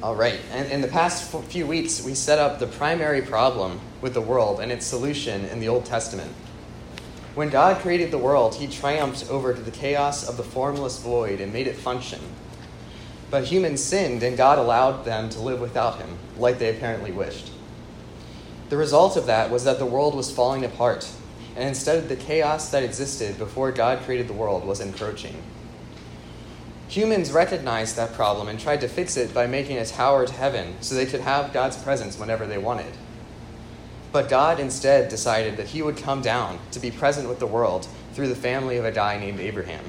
All right, and in the past few weeks, we set up the primary problem with the world and its solution in the Old Testament. When God created the world, he triumphed over the chaos of the formless void and made it function. But humans sinned, and God allowed them to live without him, like they apparently wished. The result of that was that the world was falling apart, and instead, the chaos that existed before God created the world was encroaching. Humans recognized that problem and tried to fix it by making a tower to heaven so they could have God's presence whenever they wanted. But God instead decided that he would come down to be present with the world through the family of a guy named Abraham.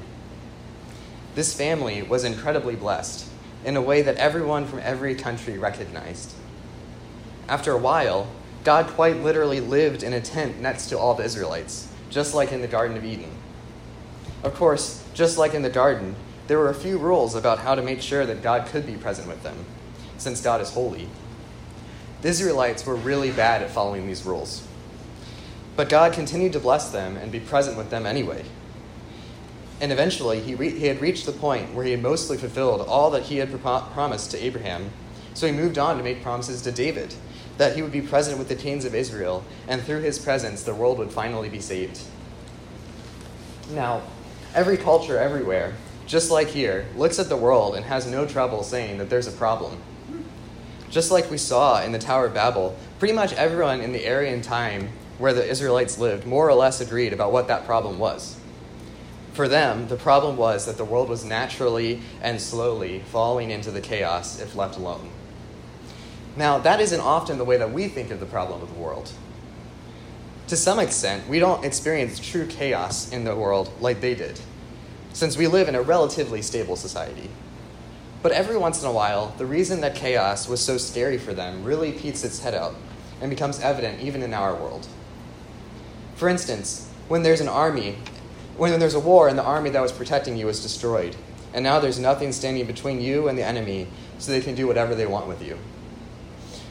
This family was incredibly blessed in a way that everyone from every country recognized. After a while, God quite literally lived in a tent next to all the Israelites, just like in the Garden of Eden. Of course, just like in the garden, there were a few rules about how to make sure that God could be present with them, since God is holy. The Israelites were really bad at following these rules. But God continued to bless them and be present with them anyway. And eventually, he, re- he had reached the point where he had mostly fulfilled all that he had pro- promised to Abraham. So he moved on to make promises to David that he would be present with the kings of Israel, and through his presence, the world would finally be saved. Now, every culture everywhere just like here, looks at the world and has no trouble saying that there's a problem. Just like we saw in the Tower of Babel, pretty much everyone in the area and time where the Israelites lived more or less agreed about what that problem was. For them, the problem was that the world was naturally and slowly falling into the chaos if left alone. Now, that isn't often the way that we think of the problem of the world. To some extent, we don't experience true chaos in the world like they did since we live in a relatively stable society. But every once in a while, the reason that chaos was so scary for them really peeks its head out and becomes evident even in our world. For instance, when there's an army, when there's a war and the army that was protecting you is destroyed, and now there's nothing standing between you and the enemy so they can do whatever they want with you.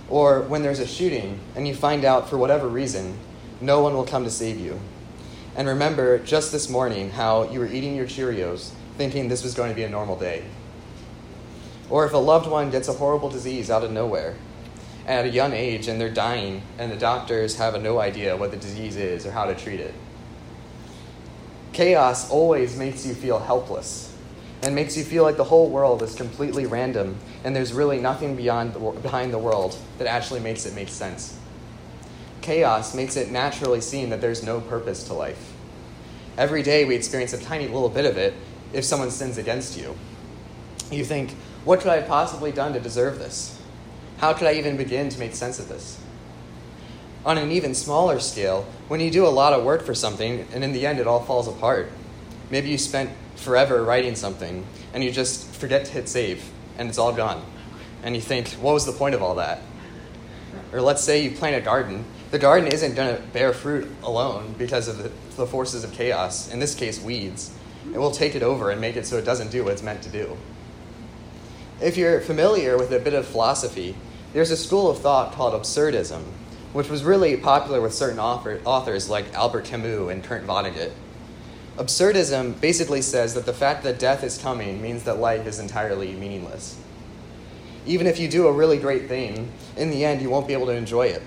Or when there's a shooting and you find out for whatever reason no one will come to save you, and remember just this morning how you were eating your Cheerios thinking this was going to be a normal day. Or if a loved one gets a horrible disease out of nowhere at a young age and they're dying and the doctors have no idea what the disease is or how to treat it. Chaos always makes you feel helpless and makes you feel like the whole world is completely random and there's really nothing beyond the, behind the world that actually makes it make sense chaos makes it naturally seem that there's no purpose to life. Every day we experience a tiny little bit of it if someone sins against you. You think, what could I have possibly done to deserve this? How could I even begin to make sense of this? On an even smaller scale, when you do a lot of work for something and in the end it all falls apart, maybe you spent forever writing something and you just forget to hit save and it's all gone. And you think, what was the point of all that? Or let's say you plant a garden the garden isn't going to bear fruit alone because of the, the, forces of chaos, in this case, weeds. It will take it over and make it so it doesn't do what it's meant to do. If you're familiar with a bit of philosophy, there's a school of thought called absurdism, which was really popular with certain author, authors like Albert Camus and Kurt Vonnegut. Absurdism basically says that the fact that death is coming means that life is entirely meaningless. Even if you do a really great thing, in the end, you won't be able to enjoy it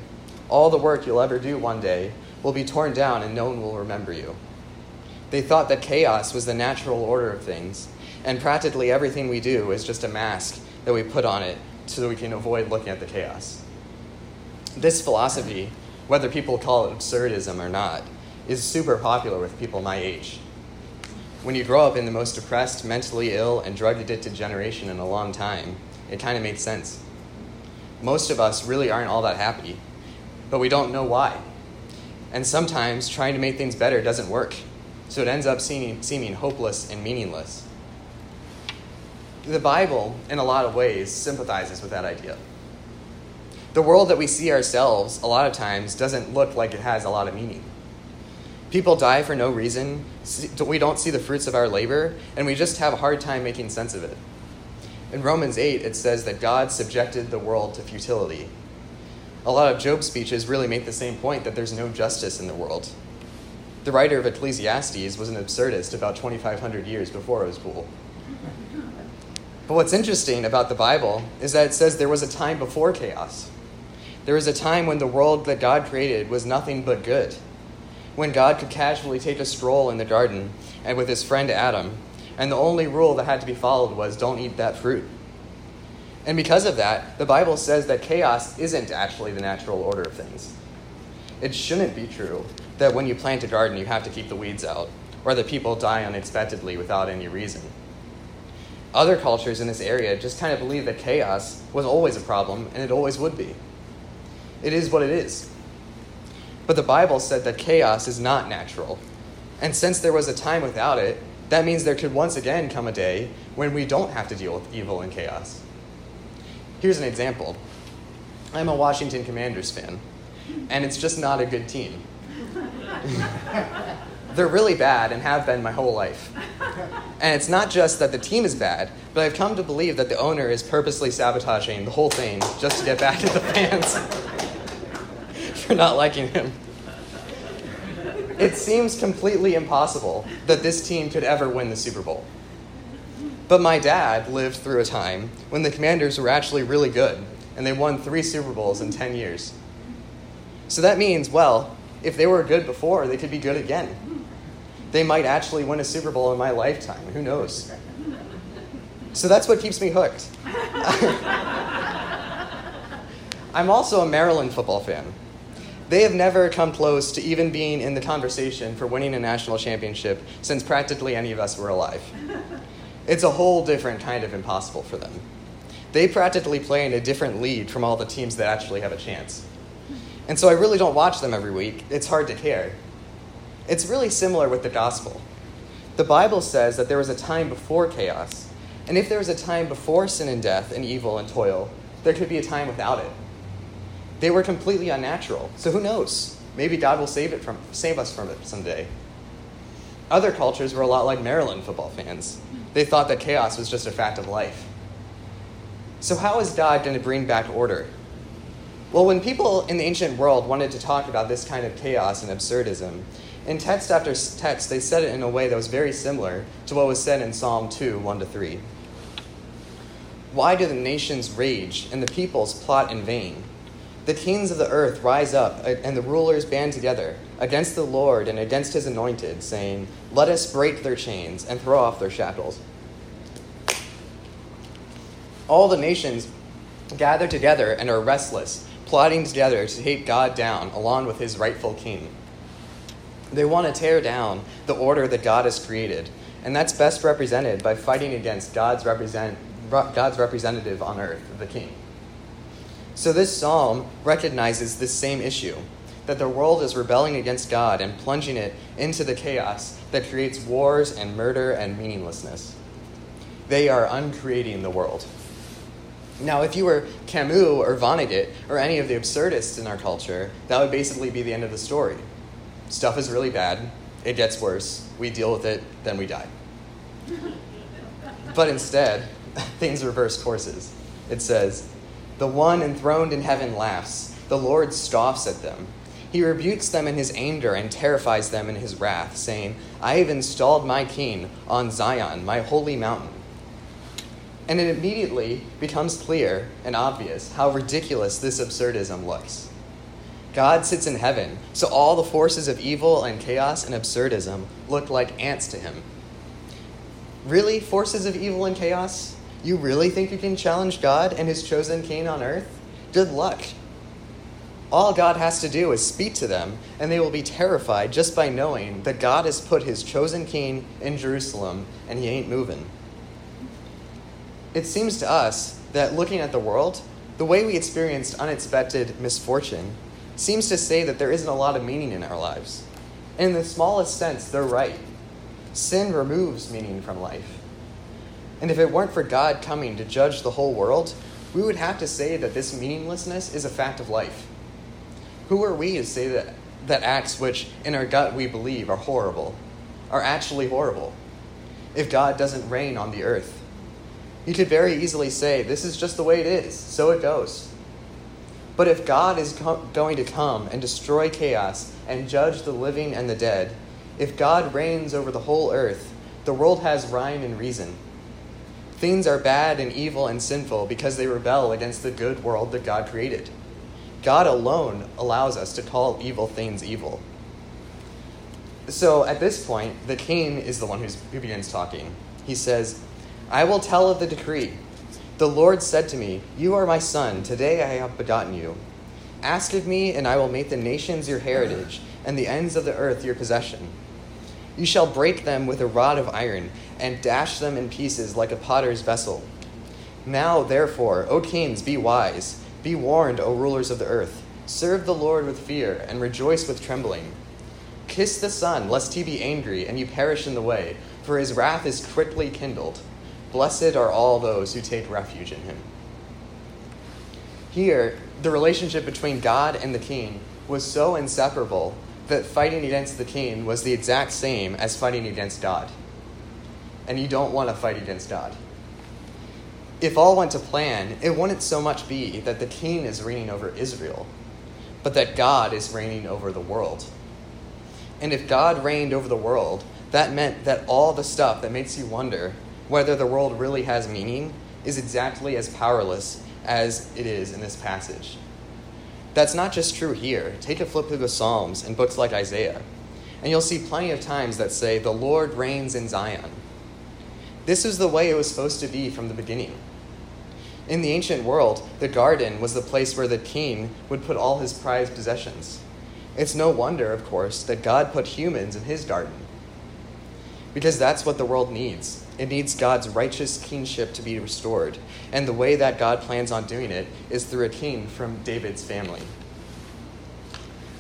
all the work you'll ever do one day will be torn down and no one will remember you. They thought that chaos was the natural order of things, and practically everything we do is just a mask that we put on it so that we can avoid looking at the chaos. This philosophy, whether people call it absurdism or not, is super popular with people my age. When you grow up in the most depressed, mentally ill, and drug addicted generation in a long time, it kind of makes sense. Most of us really aren't all that happy, but we don't know why. And sometimes trying to make things better doesn't work, so it ends up seeming, seeming hopeless and meaningless. The Bible, in a lot of ways, sympathizes with that idea. The world that we see ourselves, a lot of times, doesn't look like it has a lot of meaning. People die for no reason, we don't see the fruits of our labor, and we just have a hard time making sense of it. In Romans 8, it says that God subjected the world to futility a lot of Job's speeches really make the same point that there's no justice in the world. The writer of Ecclesiastes was an absurdist about 2,500 years before Ospool. But what's interesting about the Bible is that it says there was a time before chaos. There was a time when the world that God created was nothing but good. When God could casually take a stroll in the garden and with his friend Adam, and the only rule that had to be followed was don't eat that fruit. And because of that, the Bible says that chaos isn't actually the natural order of things. It shouldn't be true that when you plant a garden, you have to keep the weeds out, or that people die unexpectedly without any reason. Other cultures in this area just kind of believe that chaos was always a problem and it always would be. It is what it is. But the Bible said that chaos is not natural. And since there was a time without it, that means there could once again come a day when we don't have to deal with evil and chaos. Here's an example I'm a Washington Commanders fan, and it's just not a good team. They're really bad and have been my whole life. And it's not just that the team is bad, but I've come to believe that the owner is purposely sabotaging the whole thing just to get back at the fans for not liking him. It seems completely impossible that this team could ever win the Super Bowl. But my dad lived through a time when the Commanders were actually really good, and they won three Super Bowls in 10 years. So that means, well, if they were good before, they could be good again. They might actually win a Super Bowl in my lifetime. Who knows? So that's what keeps me hooked. I'm also a Maryland football fan. They have never come close to even being in the conversation for winning a national championship since practically any of us were alive. It's a whole different kind of impossible for them. They practically play in a different league from all the teams that actually have a chance. And so I really don't watch them every week. It's hard to care. It's really similar with the gospel. The Bible says that there was a time before chaos. And if there was a time before sin and death and evil and toil, there could be a time without it. They were completely unnatural. So who knows? Maybe God will save it from save us from it someday. Other cultures were a lot like Maryland football fans. They thought that chaos was just a fact of life. So how is God going to bring back order? Well, when people in the ancient world wanted to talk about this kind of chaos and absurdism, in text after text, they said it in a way that was very similar to what was said in Psalm 2 1 to 3. Why do the nations rage and the peoples plot in vain? The kings of the earth rise up, and the rulers band together against the Lord and against his anointed, saying, Let us break their chains and throw off their shackles. All the nations gather together and are restless, plotting together to take God down along with his rightful king. They want to tear down the order that God has created, and that's best represented by fighting against God's, represent, God's representative on earth, the king. So this psalm recognizes this same issue that the world is rebelling against God and plunging it into the chaos that creates wars and murder and meaninglessness. They are uncreating the world. Now, if you were Camus or Vonnegut or any of the absurdists in our culture, that would basically be the end of the story. Stuff is really bad, it gets worse, we deal with it, then we die. but instead, things reverse courses. It says, the one enthroned in heaven laughs. The Lord scoffs at them. He rebukes them in his anger and terrifies them in his wrath, saying, I have installed my king on Zion, my holy mountain. And it immediately becomes clear and obvious how ridiculous this absurdism looks. God sits in heaven, so all the forces of evil and chaos and absurdism look like ants to him. Really, forces of evil and chaos? You really think you can challenge God and his chosen king on earth? Good luck. All God has to do is speak to them, and they will be terrified just by knowing that God has put his chosen king in Jerusalem and he ain't moving. It seems to us that looking at the world, the way we experienced unexpected misfortune seems to say that there isn't a lot of meaning in our lives. In the smallest sense, they're right. Sin removes meaning from life. And if it weren't for God coming to judge the whole world, we would have to say that this meaninglessness is a fact of life. Who are we to say that, that acts which in our gut we believe are horrible are actually horrible if God doesn't reign on the earth? You could very easily say, This is just the way it is, so it goes. But if God is co- going to come and destroy chaos and judge the living and the dead, if God reigns over the whole earth, the world has rhyme and reason Things are bad and evil and sinful because they rebel against the good world that God created. God alone allows us to call evil things evil. So at this point, the king is the one who begins talking. He says, I will tell of the decree. The Lord said to me, You are my son, today I have begotten you. Ask of me, and I will make the nations your heritage, and the ends of the earth your possession. You shall break them with a rod of iron, and dash them in pieces like a potter's vessel. Now, therefore, O kings, be wise. Be warned, O rulers of the earth. Serve the Lord with fear, and rejoice with trembling. Kiss the Son, lest he be angry, and you perish in the way, for his wrath is quickly kindled. Blessed are all those who take refuge in him. Here, the relationship between God and the king was so inseparable that fighting against the king was the exact same as fighting against God. And you don't want to fight against God. If all went to plan, it wouldn't so much be that the king is reigning over Israel, but that God is reigning over the world. And if God reigned over the world, that meant that all the stuff that makes you wonder whether the world really has meaning is exactly as powerless as it is in this passage. That's not just true here. Take a flip through the Psalms and books like Isaiah, and you'll see plenty of times that say, The Lord reigns in Zion. This is the way it was supposed to be from the beginning. In the ancient world, the garden was the place where the king would put all his prized possessions. It's no wonder, of course, that God put humans in his garden. Because that's what the world needs. It needs God's righteous kingship to be restored. And the way that God plans on doing it is through a king from David's family.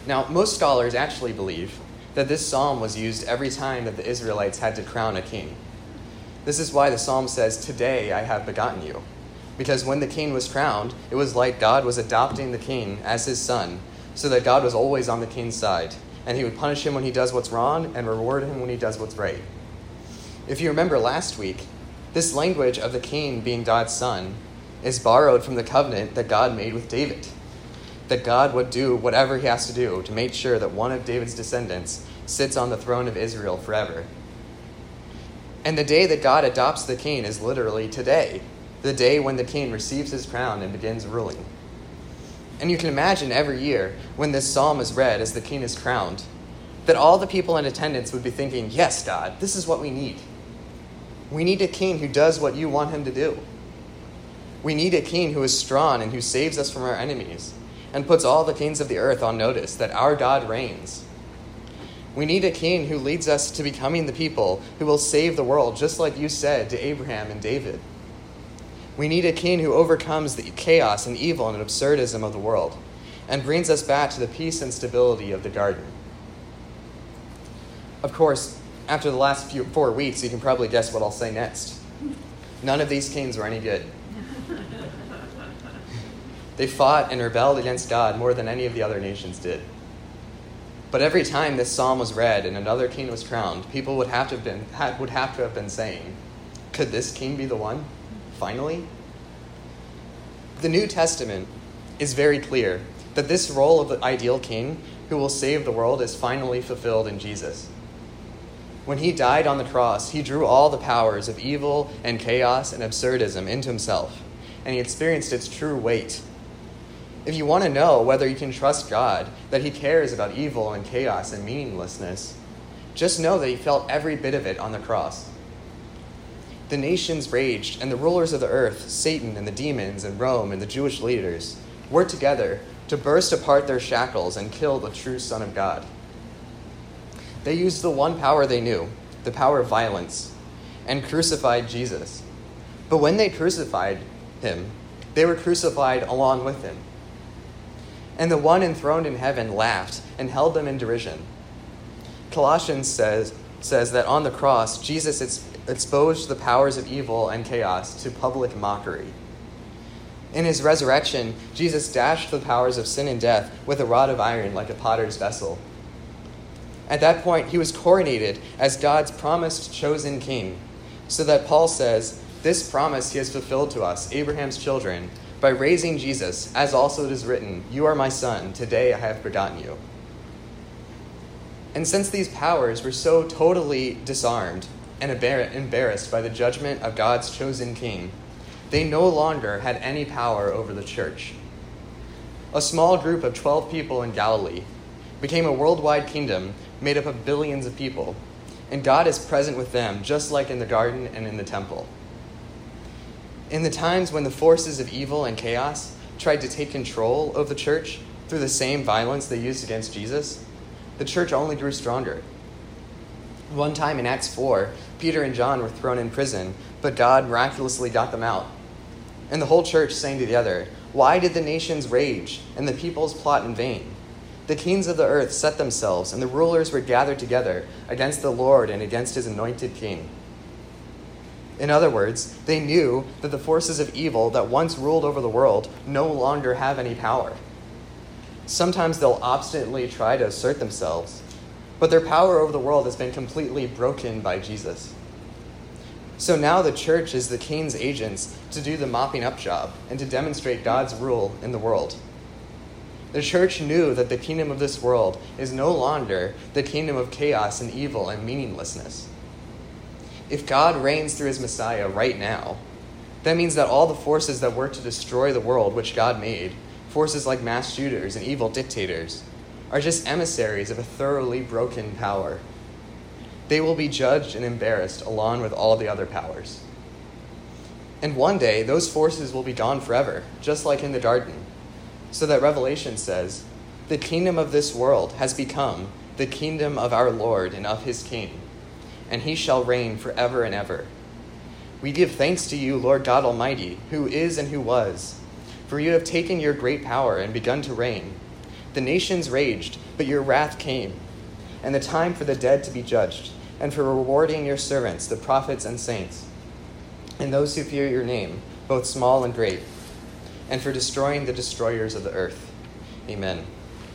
Now, most scholars actually believe that this psalm was used every time that the Israelites had to crown a king. This is why the psalm says, Today I have begotten you. Because when the king was crowned, it was like God was adopting the king as his son, so that God was always on the king's side, and he would punish him when he does what's wrong and reward him when he does what's right. If you remember last week, this language of the king being God's son is borrowed from the covenant that God made with David. That God would do whatever he has to do to make sure that one of David's descendants sits on the throne of Israel forever. And the day that God adopts the king is literally today, the day when the king receives his crown and begins ruling. And you can imagine every year when this psalm is read as the king is crowned, that all the people in attendance would be thinking, Yes, God, this is what we need. We need a king who does what you want him to do. We need a king who is strong and who saves us from our enemies and puts all the kings of the earth on notice that our God reigns. We need a king who leads us to becoming the people who will save the world, just like you said to Abraham and David. We need a king who overcomes the chaos and evil and absurdism of the world and brings us back to the peace and stability of the garden. Of course, after the last few, four weeks, you can probably guess what I'll say next. None of these kings were any good. They fought and rebelled against God more than any of the other nations did. But every time this psalm was read and another king was crowned, people would have to have been, would have to have been saying, Could this king be the one? Finally? The New Testament is very clear that this role of the ideal king who will save the world is finally fulfilled in Jesus. When he died on the cross, he drew all the powers of evil and chaos and absurdism into himself, and he experienced its true weight. If you want to know whether you can trust God, that he cares about evil and chaos and meaninglessness, just know that he felt every bit of it on the cross. The nations raged, and the rulers of the earth, Satan and the demons and Rome and the Jewish leaders, were together to burst apart their shackles and kill the true Son of God. They used the one power they knew, the power of violence, and crucified Jesus. But when they crucified him, they were crucified along with him. And the one enthroned in heaven laughed and held them in derision. Colossians says, says that on the cross, Jesus exposed the powers of evil and chaos to public mockery. In his resurrection, Jesus dashed the powers of sin and death with a rod of iron like a potter's vessel. At that point, he was coronated as God's promised chosen king, so that Paul says, This promise he has fulfilled to us, Abraham's children, by raising Jesus, as also it is written, You are my son, today I have begotten you. And since these powers were so totally disarmed and embarrassed by the judgment of God's chosen king, they no longer had any power over the church. A small group of 12 people in Galilee became a worldwide kingdom made up of billions of people, and God is present with them, just like in the garden and in the temple. In the times when the forces of evil and chaos tried to take control of the church through the same violence they used against Jesus, the church only grew stronger. One time in Acts 4, Peter and John were thrown in prison, but God miraculously got them out. And the whole church sang together, Why did the nations rage and the peoples plot in vain? The kings of the earth set themselves, and the rulers were gathered together against the Lord and against his anointed king. In other words, they knew that the forces of evil that once ruled over the world no longer have any power. Sometimes they'll obstinately try to assert themselves, but their power over the world has been completely broken by Jesus. So now the church is the king's agents to do the mopping up job and to demonstrate God's rule in the world. The church knew that the kingdom of this world is no longer the kingdom of chaos and evil and meaninglessness. If God reigns through his Messiah right now, that means that all the forces that work to destroy the world which God made forces like mass shooters and evil dictators, are just emissaries of a thoroughly broken power. They will be judged and embarrassed along with all the other powers. And one day, those forces will be gone forever, just like in the garden. So that Revelation says, The kingdom of this world has become the kingdom of our Lord and of his King, and he shall reign forever and ever. We give thanks to you, Lord God Almighty, who is and who was for you have taken your great power and begun to reign. The nations raged, but your wrath came, and the time for the dead to be judged, and for rewarding your servants, the prophets and saints, and those who fear your name, both small and great, and for destroying the destroyers of the earth. Amen.